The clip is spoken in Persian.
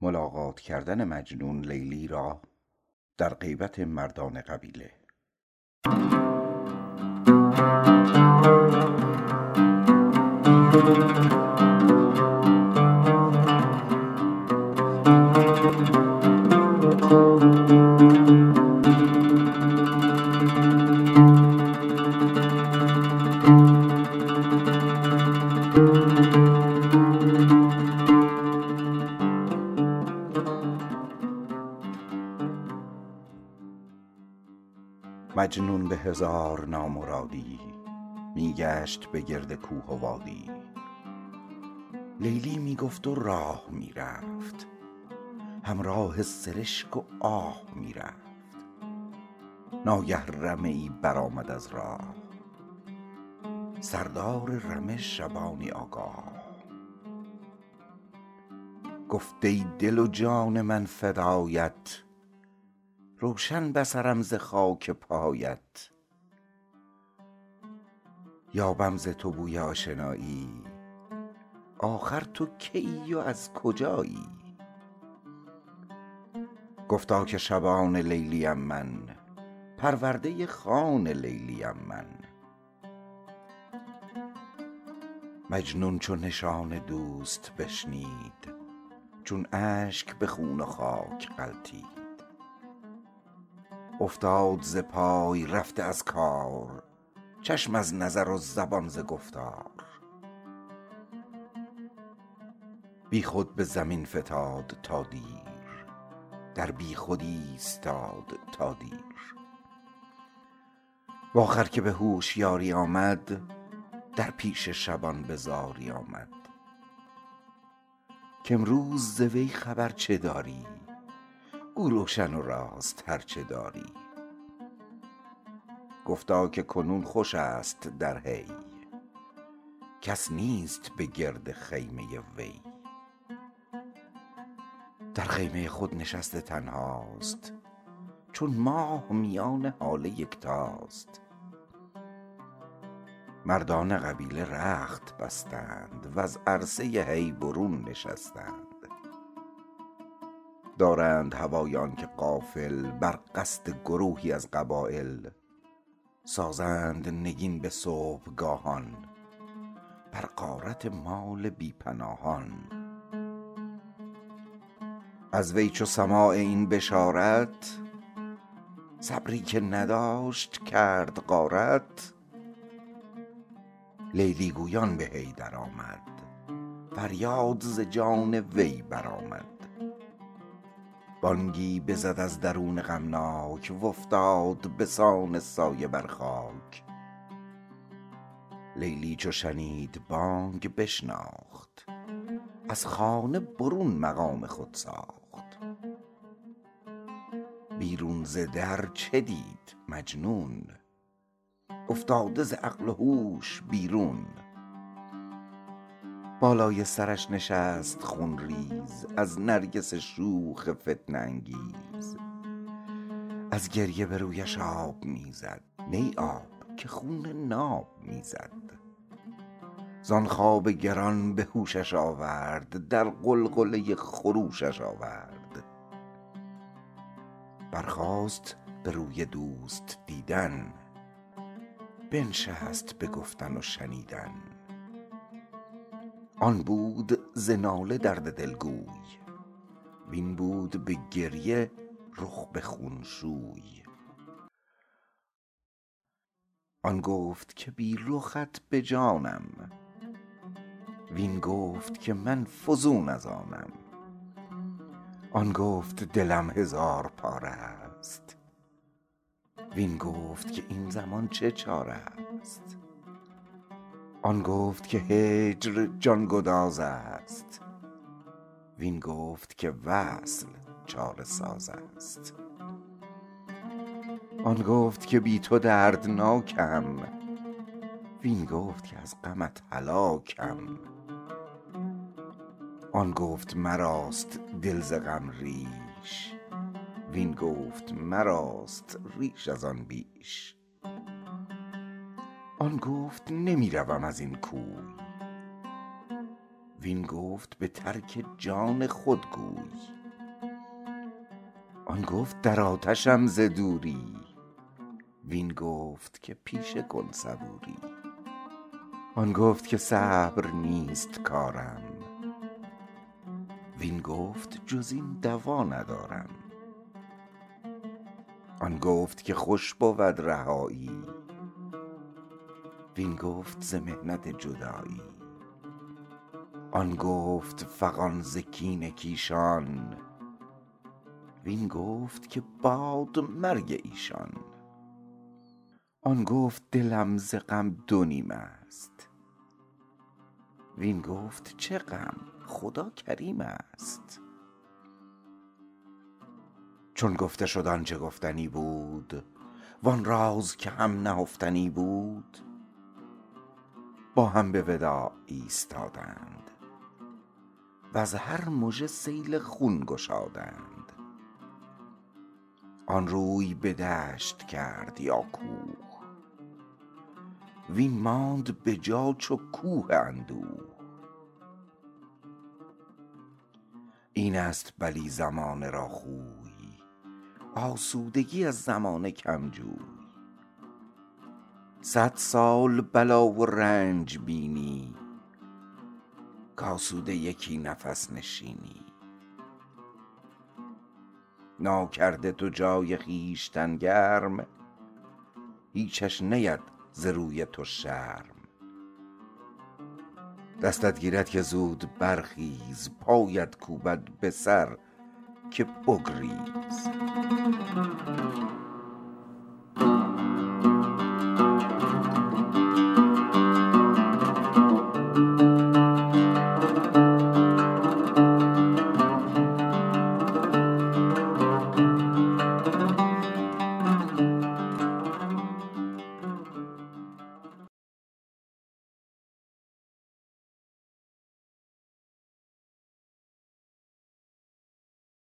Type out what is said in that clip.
ملاقات کردن مجنون لیلی را در غیبت مردان قبیله. مجنون به هزار نامرادی می گشت به گرد کوه و وادی. لیلی می گفت و راه می رفت همراه سرشک و آه می رفت ناگه رمه ای برآمد از راه. سردار رمه شبانی آگاه. گفت ای دل و جان من فدایت روشن بصرم ز خاک پایت. یابم ز تو بوی آشنایی. آخر تو کیی و از کجایی؟ گفتا که شبان لیلیم من پرورده خوان لیلیم من. مجنون چو نشان دوست بشنید چون اشک به خون و خاک غلتید. افتاد ز پای رفته از کار. چشم از نظر و زبان ز گفتار. بیخود به زمین فتاد تا دیر در بیخودی ایستاد تا دیر. و آخر که به هوشیاری آمد در پیش شبان به زاری آمد. کامروز ز وی خبر چه داری؟ گو روشن و راست هر چه داری. گفتا که کنون خوش است در حی. کس نیست به گرد خیمه وی. در خیمه خود نشسته تنهاست چون ماه میان هاله یکتاست. مردان قبیله رخت بستند وز عرصه حی برون نشستند. دارند هوای آنکه غافل بر قصد گروهی از قبایل. سازند نگین به صبحگاهان بر غارت مال بی پناهان از وی چو سماع این بشارت صبری که نداشت کرد غارت. لیلی گویان به حی درآمد فریاد ز جان وی برآمد. بانگی بزد از درون غمناک و افتاد به سان سایه بر خاک. لیلی چو شنید بانگ بشناخت از خانه برون مقام خود ساخت. بیرون ز در چه دید مجنون افتاده ز عقل و هوش بیرون. بالای سرش نشست خون ریز از نرگس شوخ فتنه انگیز از گریه به رویش آب می زد نی آب که خون ناب می زد زان خواب گران به هوشش آورد در غلغله خروشش آورد. برخاست به روی دوست دیدن بنشست به گفتن و شنیدن. آن بود ز ناله درد دلگوی وین بود به گریه رخ به خون شوی. آن گفت که بی رخت به جانم وین گفت که من فزون از آنم. آن گفت دلم هزار پاره است وین گفت که این زمان چه چاره است. آن گفت که هجر جان گداز است. وین گفت که وصل چاره ساز است. آن گفت که بی تو دردناکم. وین گفت که از غمت هلاکم. آن گفت مراست دل ز غم ریش. وین گفت مراست ریش از آن بیش. آن گفت نمی روم از این کوی وین گفت به ترک جان خود گوی. آن گفت در آتشم ز دوری. وین گفت که پیشه کن صبوری. آن گفت که صبر نیست کارم. وین گفت جز این دوا ندارم. آن گفت که خوش بود رهایی. وین گفت ز محنت جدایی. آن گفت فغان ز کین کیشان. وین گفت که باد مرگ ایشان. آن گفت دلم ز غم دو نیم است. وین گفت چه غم؟ خدا کریم است. چون گفته شد آنچه گفتنی بود وان راز که هم نهفتنی بود با هم به وداع ایستادند. وز هر مژه سیل خون گشادند. آن روی به دشت کرد یا کوه وین ماند به جا چو کوه اندوه. این است بلی زمانه را خوی. آسودگی از زمانه کم جوی صد سال بلا و رنج بینی کآسوده یکی نفس نشینی. ناکرده تو جای خویشتن گرم هیچش نید ز روی تو شرم. دستت گیرد که زود برخیز پایت کوبد به سر که بگریز.